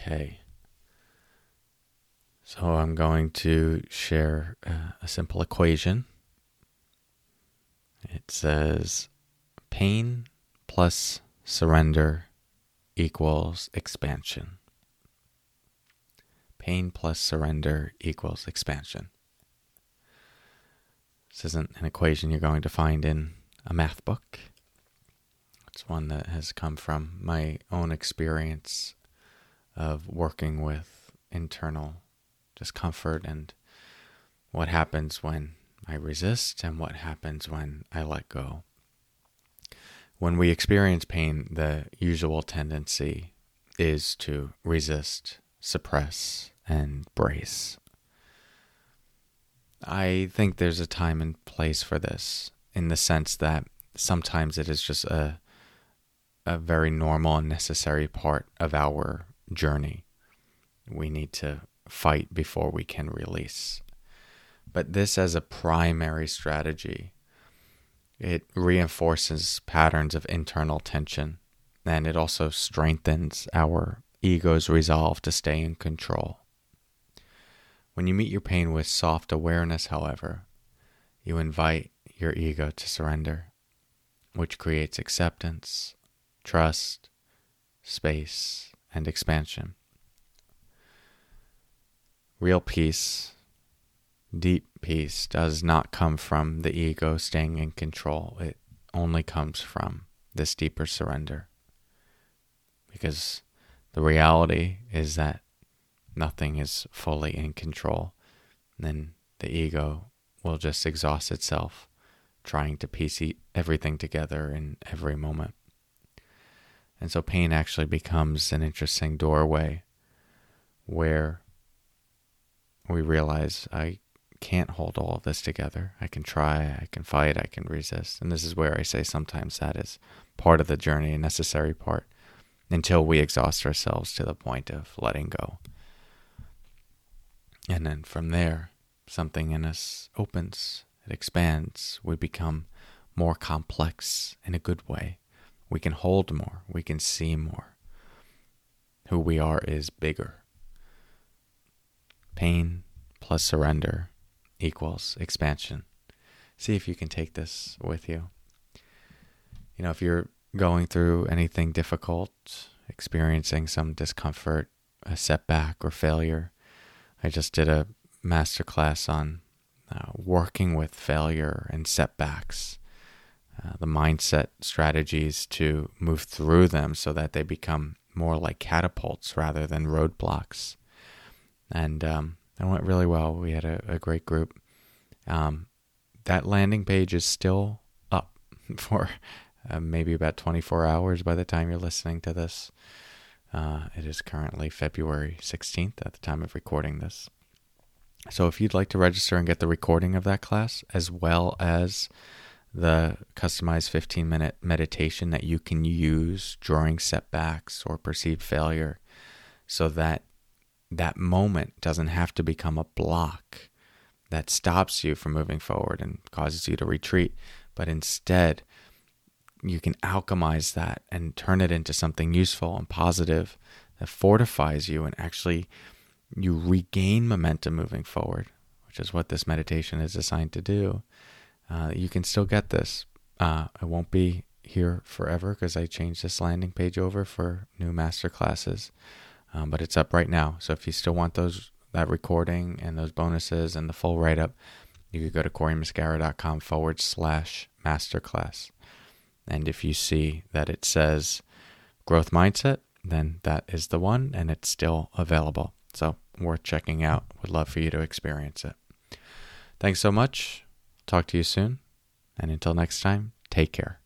Okay. So I'm going to share uh, a simple equation. It says pain plus surrender equals expansion. Pain plus surrender equals expansion. This isn't an equation you're going to find in a math book. It's one that has come from my own experience of working with internal discomfort and what happens when I resist and what happens when I let go. When we experience pain, the usual tendency is to resist, suppress, and brace. I think there's a time and place for this in the sense that sometimes it is just a a very normal and necessary part of our journey. We need to fight before we can release. But this, as a primary strategy, it reinforces patterns of internal tension and it also strengthens our ego's resolve to stay in control. When you meet your pain with soft awareness, however, you invite your ego to surrender, which creates acceptance, trust, space, and expansion. Real peace, deep peace, does not come from the ego staying in control. It only comes from this deeper surrender. Because the reality is that nothing is fully in control. Then the ego will just exhaust itself trying to piece everything together in every moment. And so pain actually becomes an interesting doorway where we realize I can't hold all of this together. I can try, I can fight, I can resist. And this is where I say sometimes that is part of the journey, a necessary part, until we exhaust ourselves to the point of letting go. And then from there, something in us opens, it expands, we become more complex in a good way. We can hold more. We can see more. Who we are is bigger. Pain plus surrender equals expansion. See if you can take this with you. You know, if you're going through anything difficult, experiencing some discomfort, a setback, or failure, I just did a masterclass on uh, working with failure and setbacks uh, the mindset strategies to move through them so that they become more like catapults rather than roadblocks. And um, it went really well. We had a, a great group. Um, that landing page is still up for uh, maybe about 24 hours by the time you're listening to this. Uh, it is currently February 16th at the time of recording this. So if you'd like to register and get the recording of that class, as well as the customized 15 minute meditation that you can use during setbacks or perceived failure so that that moment doesn't have to become a block that stops you from moving forward and causes you to retreat, but instead you can alchemize that and turn it into something useful and positive that fortifies you and actually you regain momentum moving forward, which is what this meditation is designed to do uh, you can still get this. Uh, I won't be here forever because I changed this landing page over for new master classes, um, but it's up right now. So if you still want those that recording and those bonuses and the full write up, you could go to CoreyMuscara.com forward slash masterclass. And if you see that it says growth mindset, then that is the one and it's still available. So worth checking out. Would love for you to experience it. Thanks so much. Talk to you soon. And until next time, take care.